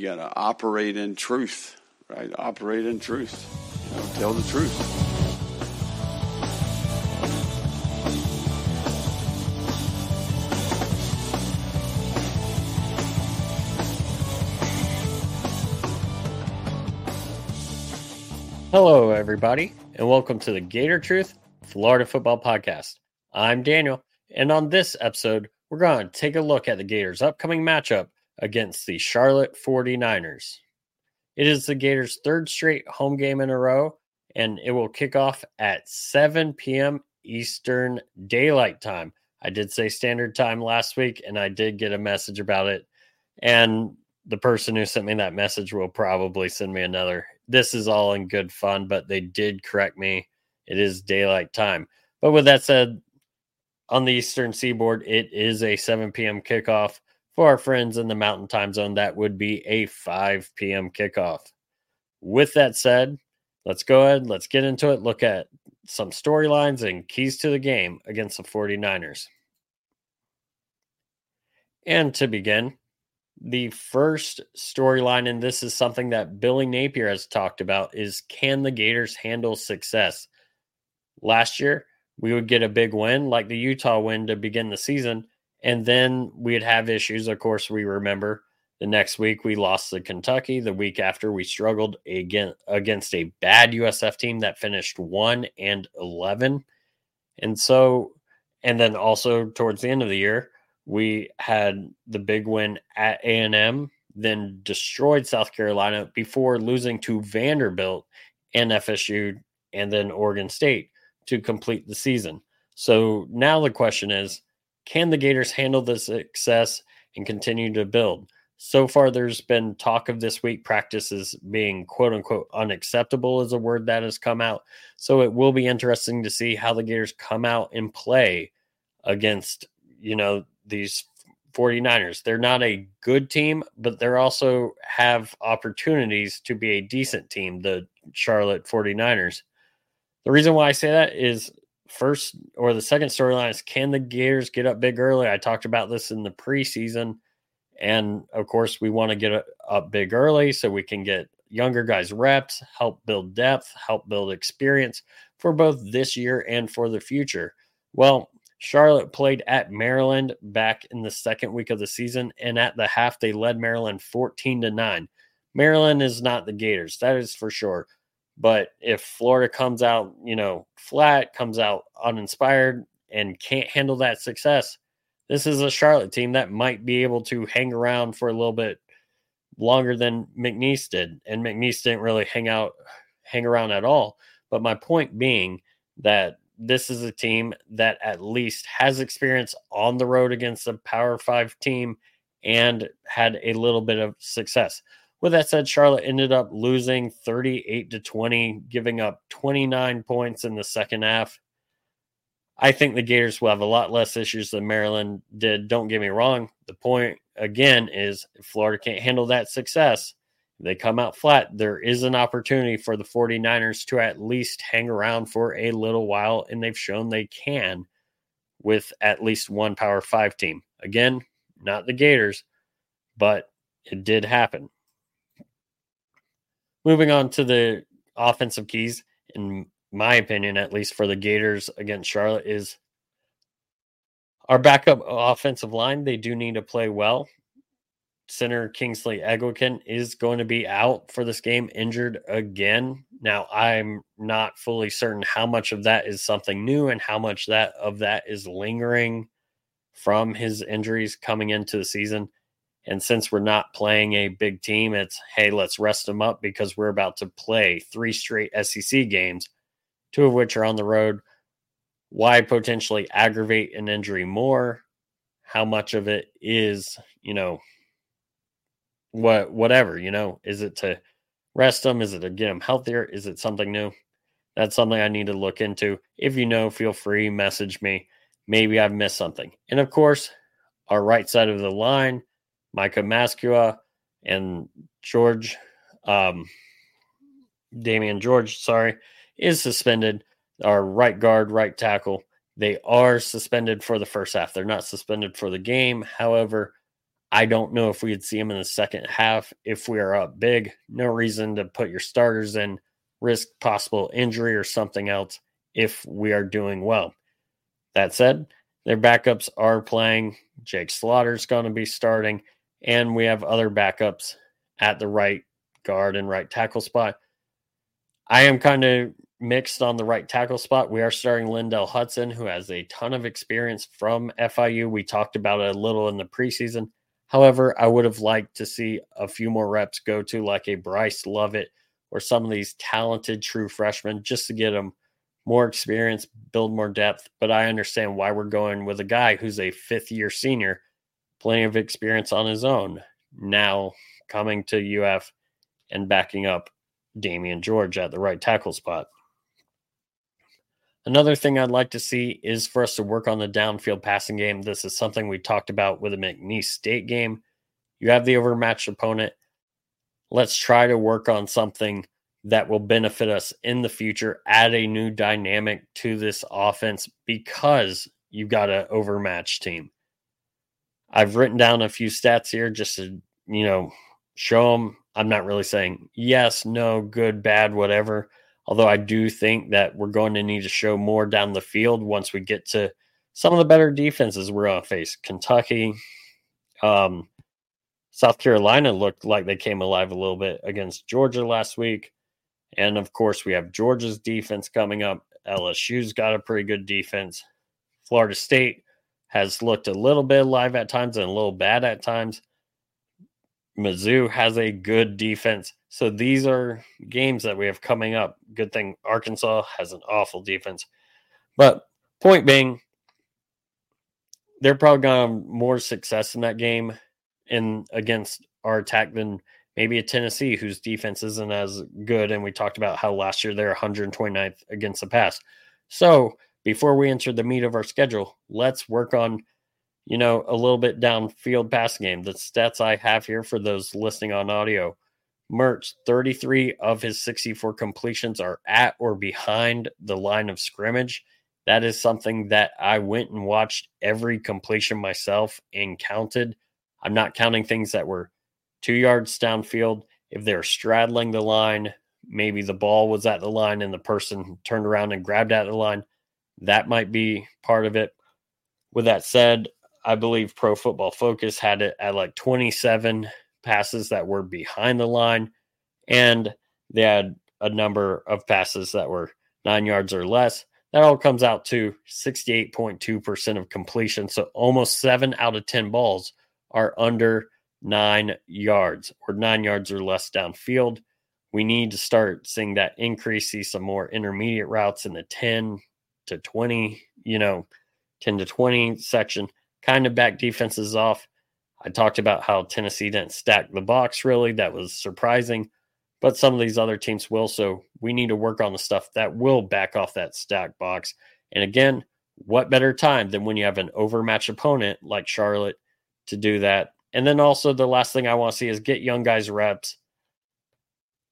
you got to operate in truth, right? Operate in truth. You know, tell the truth. Hello, everybody, and welcome to the Gator Truth Florida Football Podcast. I'm Daniel, and on this episode, we're going to take a look at the Gators' upcoming matchup against the Charlotte 49ers. It is the Gators' third straight home game in a row, and it will kick off at 7 p.m. Eastern Daylight Time. I did say standard time last week, and I did get a message about it. And the person who sent me that message will probably send me another. This is all in good fun, but they did correct me. It is daylight time. But with that said, on the Eastern Seaboard, it is a 7 p.m. kickoff. For our friends in the Mountain Time Zone, that would be a 5 p.m. kickoff. With that said, let's go ahead, let's get into it. Look at some storylines and keys to the game against the 49ers. And to begin, the first storyline, and this is something that Billy Napier has talked about, is can the Gators handle success? Last year, we would get a big win like the Utah win to begin the season, and then we'd have issues. Of course, we remember the next week we lost to Kentucky. The week after, we struggled again against a bad USF team that finished one and eleven, and so, and then also towards the end of the year, we had the big win at A&M, then destroyed South Carolina before losing to Vanderbilt and FSU and then Oregon State to complete the season. So now the question is can the Gators handle the success and continue to build? So far, there's been talk of this week practices being quote unquote unacceptable, is a word that has come out. So it will be interesting to see how the Gators come out and play against, you know, these 49ers. They're not a good team, but they're also have opportunities to be a decent team, the Charlotte 49ers. The reason why I say that is first or the second storyline is can the Gators get up big early? I talked about this in the preseason. And of course, we want to get up big early so we can get younger guys reps, help build depth, help build experience for both this year and for the future. Well, Charlotte played at Maryland back in the second week of the season, and at the half, they led Maryland 14 to 9. Maryland is not the Gators, that is for sure. But if Florida comes out, you know, flat, comes out uninspired, and can't handle that success, this is a Charlotte team that might be able to hang around for a little bit longer than McNeese did. And McNeese didn't really hang out, hang around at all. But my point being that this is a team that at least has experience on the road against a Power Five team and had a little bit of success. With that said, Charlotte ended up losing 38 to 20, giving up 29 points in the second half. I think the Gators will have a lot less issues than Maryland did. Don't get me wrong. The point, again, is if Florida can't handle that success, they come out flat, there is an opportunity for the 49ers to at least hang around for a little while, and they've shown they can with at least one Power Five team. Again, not the Gators, but it did happen. Moving on to the offensive keys, in my opinion, at least for the Gators against Charlotte, is our backup offensive line. They do need to play well center Kingsley Eguakun is going to be out for this game, injured again. Now, I'm not fully certain how much of that is something new and how much that of that is lingering from his injuries coming into the season. And since we're not playing a big team, it's hey, let's rest him up because we're about to play three straight SEC games, two of which are on the road. Why potentially aggravate an injury more? How much of it is, you know, what whatever you know? Is it to rest them is it to get them healthier? Is it something new? That's something i need to look into. If you know feel free message me. Maybe i've missed something. And of course our right side of the line micah Mazzccua and george um Damieon george sorry is suspended our right guard right tackle they are suspended for the first half they're not suspended for the game however I don't know if we'd see them in the second half if we are up big. No reason to put your starters in, risk possible injury or something else if we are doing well. That said, their backups are playing. Jake Slaughter's going to be starting, and we have other backups at the right guard and right tackle spot. I am kind of mixed on the right tackle spot. We are starting Lyndell Hudson, who has a ton of experience from FIU. We talked about it a little in the preseason. However, I would have liked to see a few more reps go to like a Bryce Lovett or some of these talented true freshmen just to get them more experience, build more depth. But I understand why we're going with a guy who's a fifth year senior, plenty of experience on his own, now coming to UF and backing up Damieon George at the right tackle spot. Another thing I'd like to see is for us to work on the downfield passing game. This is something we talked about with the McNeese State game. You have the overmatched opponent. Let's try to work on something that will benefit us in the future, add a new dynamic to this offense because you've got an overmatched team. I've written down a few stats here just to, you know, show them. I'm not really saying yes, no, good, bad, whatever. Although I do think that we're going to need to show more down the field once we get to some of the better defenses we're going to face. Kentucky, um, South Carolina looked like they came alive a little bit against Georgia last week. And of course, we have Georgia's defense coming up. LSU's got a pretty good defense. Florida State has looked a little bit alive at times and a little bad at times. Mizzou has a good defense. So these are games that we have coming up. Good thing Arkansas has an awful defense. But point being, they're probably going to have more success in that game in against our attack than maybe a Tennessee whose defense isn't as good. And we talked about how last year they're 129th against the pass. So before we enter the meat of our schedule, let's work on, you know, a little bit downfield passing game. The stats I have here for those listening on audio. Mertz, 33 of his 64 completions are at or behind the line of scrimmage. That is something that I went and watched every completion myself and counted. I'm not counting things that were two yards downfield. If they're straddling the line, maybe the ball was at the line and the person turned around and grabbed at the line. That might be part of it. With that said, I believe Pro Football Focus had it at like 27 passes that were behind the line, and they had a number of passes that were nine yards or less. That all comes out to 68.2% of completion. So almost seven out of 10 balls are under nine yards or nine yards or less downfield. We need to start seeing that increase, see some more intermediate routes in the 10 to 20, you know, 10 to 20 section, kind of back defenses off. I talked about how Tennessee didn't stack the box really. That was surprising. But some of these other teams will. So we need to work on the stuff that will back off that stack box. And again, what better time than when you have an overmatched opponent like Charlotte to do that and then also the last thing I want to see is get young guys reps,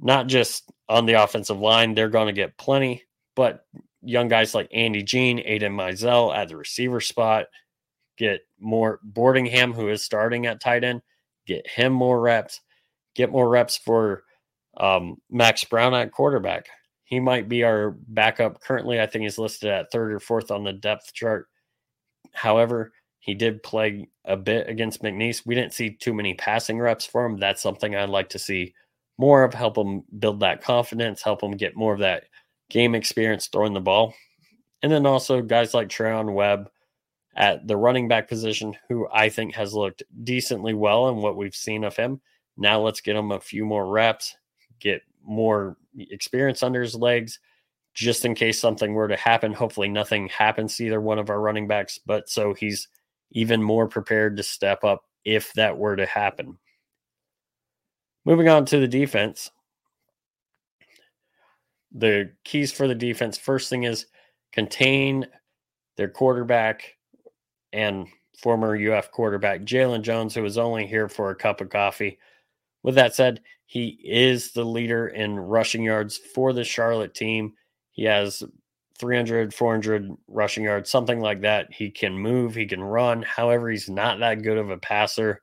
not just on the offensive line. They're going to get plenty, but young guys like Andy Jean, Aidan Mizell at the receiver spot, get more Boardingham, who is starting at tight end, get him more reps, get more reps for um, Max Brown at quarterback. He might be our backup. Currently, I think he's listed at third or fourth on the depth chart. However, he did play a bit against McNeese. We didn't see too many passing reps for him. That's something I'd like to see more of, help him build that confidence, help him get more of that game experience throwing the ball. And then also guys like Treyaun Webb at the running back position, who I think has looked decently well in what we've seen of him. Now let's get him a few more reps, get more experience under his legs, just in case something were to happen. Hopefully, nothing happens to either one of our running backs, but so he's even more prepared to step up if that were to happen. Moving on to the defense. The keys for the defense first thing is contain their quarterback and former UF quarterback, Jalon Jones, who was only here for a cup of coffee. With that said, he is the leader in rushing yards for the Charlotte team. He has 300, 400 rushing yards, something like that. He can move, he can run. However, he's not that good of a passer.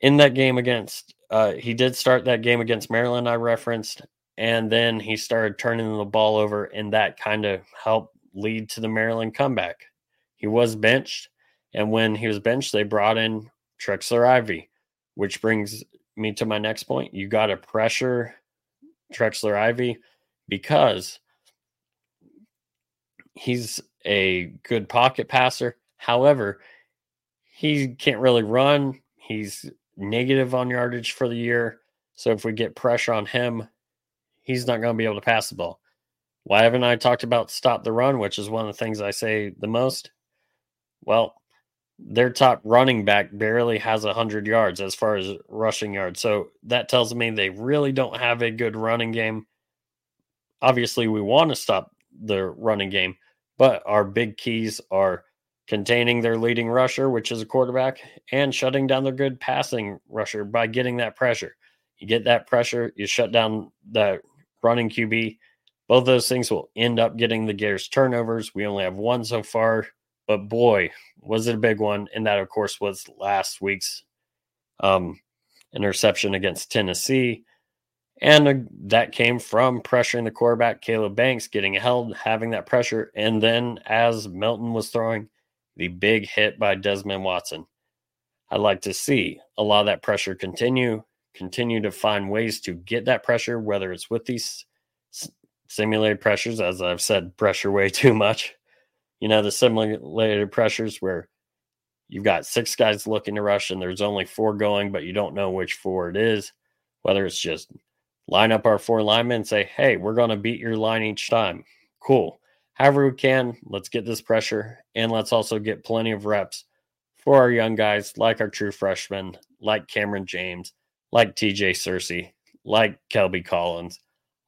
in that game against, uh, he did start that game against Maryland, I referenced, and then he started turning the ball over, and that kind of helped lead to the Maryland comeback. He was benched, and when he was benched, they brought in Trexler Ivey, which brings me to my next point. You got to pressure Trexler Ivey because he's a good pocket passer. However, he can't really run. He's negative on yardage for the year. So if we get pressure on him, he's not going to be able to pass the ball. Why haven't I talked about stop the run, which is one of the things I say the most? Well, their top running back barely has 100 yards as far as rushing yards. So that tells me they really don't have a good running game. Obviously, we want to stop the running game, but our big keys are containing their leading rusher, which is a quarterback, and shutting down their good passing rusher by getting that pressure. You get that pressure, you shut down the running QB. Both those things will end up getting the Gators turnovers. We only have one so far, but boy, was it a big one. And that, of course, was last week's um, interception against Tennessee. And that came from pressuring the quarterback, Caleb Banks, getting held, having that pressure. And then as Milton was throwing, the big hit by Desmond Watson. I'd like to see a lot of that pressure continue, continue to find ways to get that pressure, whether it's with these simulated pressures, as I've said, pressure way too much. You know, the simulated pressures where you've got six guys looking to rush and there's only four going, but you don't know which four it is, whether it's just line up our four linemen and say, hey, we're going to beat your line each time. Cool. However, we can, let's get this pressure and let's also get plenty of reps for our young guys, like our true freshmen, like Kamran James, like TJ Searcy, like Kelby Collins,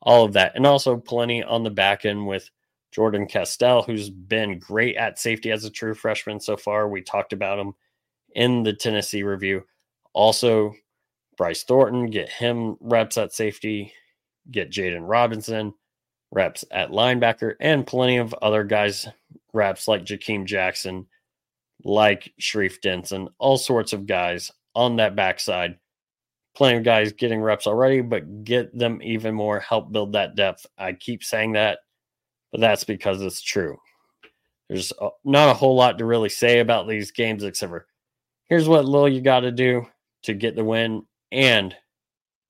all of that. And also plenty on the back end with Jordan Castell, who's been great at safety as a true freshman so far. We talked about him in the Tennessee review. Also, Bryce Thornton, get him reps at safety, get Jaden Robinson reps at linebacker, and plenty of other guys reps like Jakeem Jackson, like Sharif Denson, all sorts of guys on that backside. Plenty of guys getting reps already, but get them even more, help build that depth. I keep saying that but that's because it's true. There's not a whole lot to really say about these games except for here's what little you got to do to get the win, and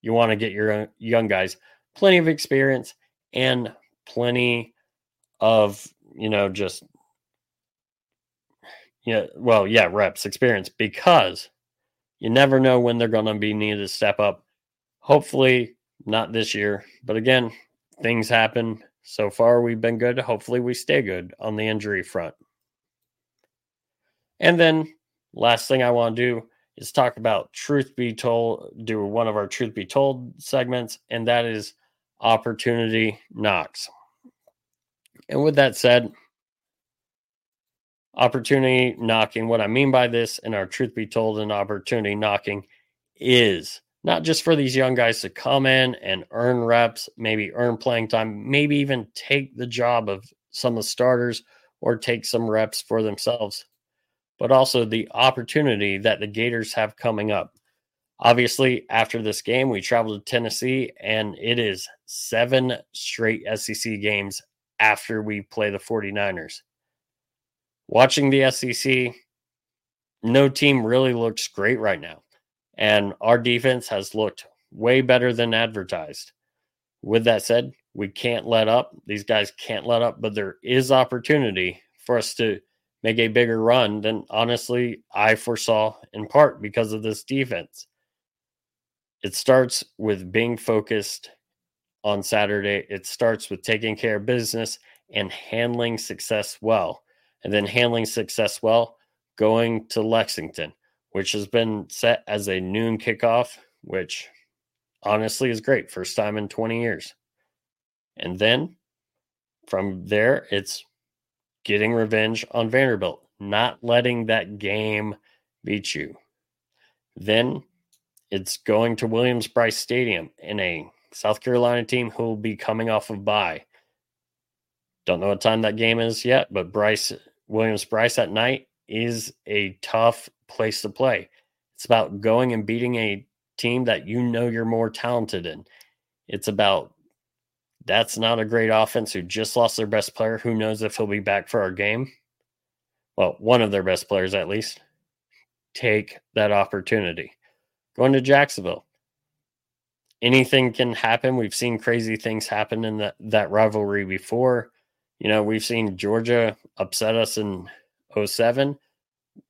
you want to get your young guys plenty of experience and plenty of you know just yeah well yeah reps experience because you never know when they're going to be needed to step up hopefully not this year but again things happen so far, we've been good. Hopefully, we stay good on the injury front. And then, last thing I want to do is talk about truth be told, do one of our truth be told segments, and that is opportunity knocks. And with that said, opportunity knocking, what I mean by this and our truth be told and opportunity knocking is not just for these young guys to come in and earn reps, maybe earn playing time, maybe even take the job of some of the starters or take some reps for themselves, but also the opportunity that the Gators have coming up. Obviously, after this game, we traveled to Tennessee, and it is seven straight SEC games after we play the 49ers. Watching the SEC, no team really looks great right now. And our defense has looked way better than advertised. With that said, we can't let up. These guys can't let up, but there is opportunity for us to make a bigger run than honestly I foresaw in part because of this defense. It starts with being focused on Saturday. It starts with taking care of business and handling success well. And then handling success well, going to Lexington which has been set as a noon kickoff, which honestly is great. First time in 20 years. And then from there, it's getting revenge on Vanderbilt, not letting that game beat you. Then it's going to Williams Brice Stadium in a South Carolina team who will be coming off of bye. Don't know what time that game is yet, but Bryce Williams Bryce at night is a tough place to play. It's about going and beating a team that you know you're more talented in. It's about that's not a great offense who just lost their best player. Who knows if he'll be back for our game? Well, one of their best players at least. Take that opportunity. Going to Jacksonville. Anything can happen. We've seen crazy things happen in that, that rivalry before. You know, we've seen Georgia upset us in 07.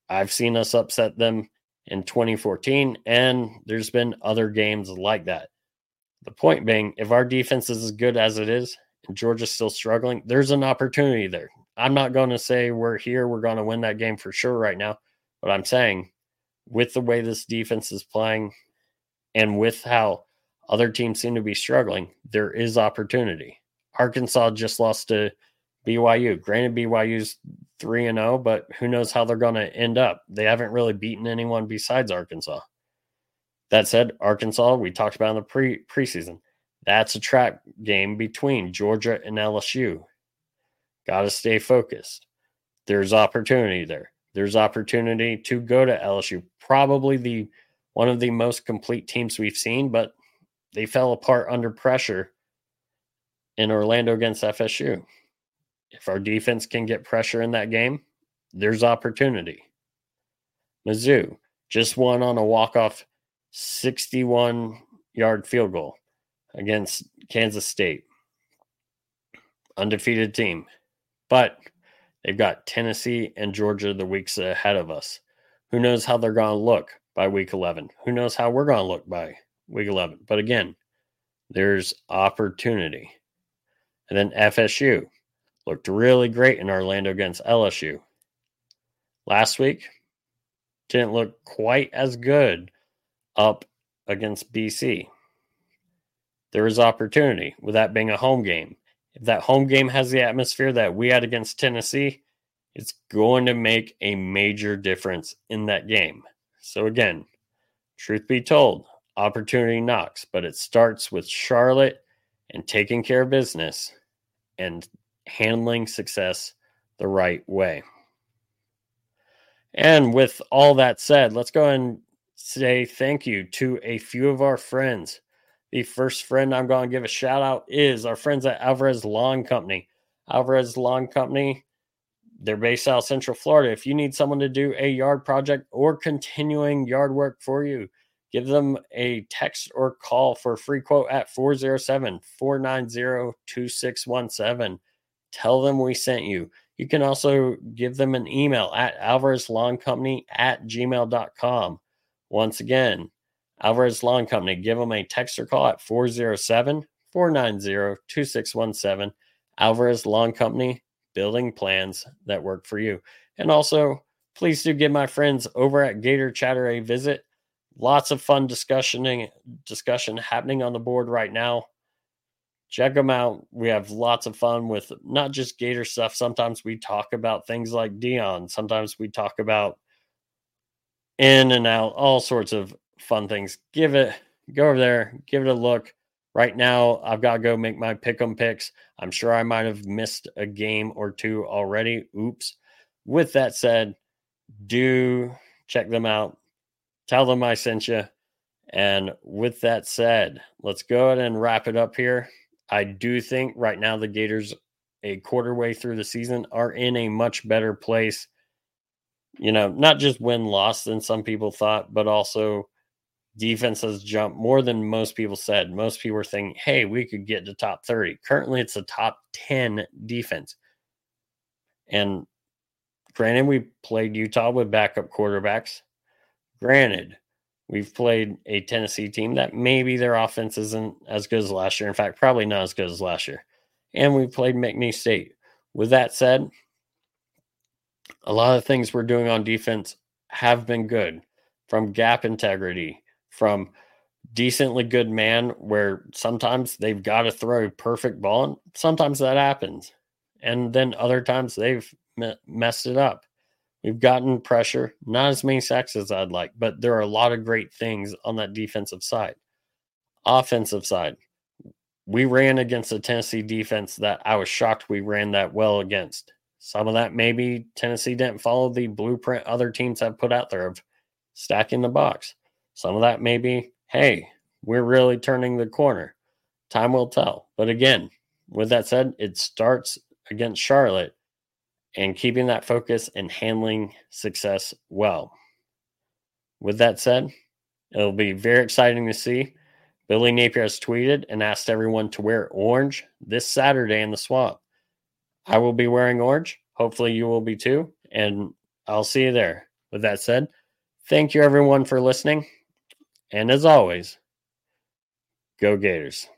I've seen us upset them in 2014, and there's been other games like that. The point being, if our defense is as good as it is and Georgia's still struggling, there's an opportunity there. I'm not going to say we're here, we're going to win that game for sure right now, but I'm saying with the way this defense is playing and with how other teams seem to be struggling, there is opportunity. Arkansas just lost to BYU. Granted, BYU's 3 and 0, but who knows how they're going to end up. They haven't really beaten anyone besides Arkansas. That said, Arkansas, we talked about in the pre preseason. That's a trap game between Georgia and LSU. Got to stay focused. There's opportunity there. There's opportunity to go to LSU. Probably the one of the most complete teams we've seen, but they fell apart under pressure in Orlando against FSU. If our defense can get pressure in that game, there's opportunity. Mizzou just won on a walk-off 61 yard field goal against Kansas State. Undefeated team. But they've got Tennessee and Georgia the weeks ahead of us. Who knows how they're going to look by week 11? Who knows how we're going to look by week 11? But again, there's opportunity. And then FSU looked really great in Orlando against LSU. Last week, didn't look quite as good up against BC. There is opportunity with that being a home game. If that home game has the atmosphere that we had against Tennessee, it's going to make a major difference in that game. So, again, truth be told, opportunity knocks, but it starts with Charlotte and taking care of business and handling success the right way. And with all that said, let's go and say thank you to a few of our friends. The first friend I'm going to give a shout out is our friends at Alvarez Lawn Company. Alvarez Lawn Company, they're based out of Central Florida. If you need someone to do a yard project or continuing yard work for you, give them a text or call for a free quote at 407 490 2617. Tell them we sent you. You can also give them an email at Alvarez Lawn Company at gmail.com. Once again, Alvarez Lawn Company, give them a text or call at 407 490 2617. Alvarez Lawn Company, building plans that work for you. And also, please do give my friends over at Gator Chatter a visit. Lots of fun discussioning discussion happening on the board right now. Check them out. We have lots of fun with not just Gator stuff. Sometimes we talk about things like Deion. Sometimes we talk about in and out, all sorts of fun things. Give it, go over there, give it a look. Right now, I've got to go make my pick 'em picks. I'm sure I might have missed a game or two already. Oops. With that said, do check them out. Tell them I sent you. And with that said, let's go ahead and wrap it up here. I do think right now the Gators, a quarter way through the season, are in a much better place you know, not just win loss than some people thought, but also defense has jumped more than most people said. Most people were thinking, hey, we could get to top 30. Currently, it's a top 10 defense. And granted, we played Utah with backup quarterbacks. Granted, we've played a Tennessee team that maybe their offense isn't as good as last year. In fact, probably not as good as last year. And we played McNeese State. With that said, a lot of things we're doing on defense have been good from gap integrity, from decently good man, where sometimes they've got to throw a perfect ball, and sometimes that happens. And then other times they've messed it up. We've gotten pressure, not as many sacks as I'd like, but there are a lot of great things on that defensive side. Offensive side, we ran against a Tennessee defense that I was shocked we ran that well against. Some of that maybe Tennessee didn't follow the blueprint other teams have put out there of stacking the box. Some of that maybe, hey, we're really turning the corner. Time will tell. But again, with that said, it starts against Charlotte and keeping that focus and handling success well. With that said, it'll be very exciting to see. Billy Napier has tweeted and asked everyone to wear orange this Saturday in the swamp. I will be wearing orange. Hopefully, you will be too. And I'll see you there. With that said, thank you everyone for listening. And as always, go Gators.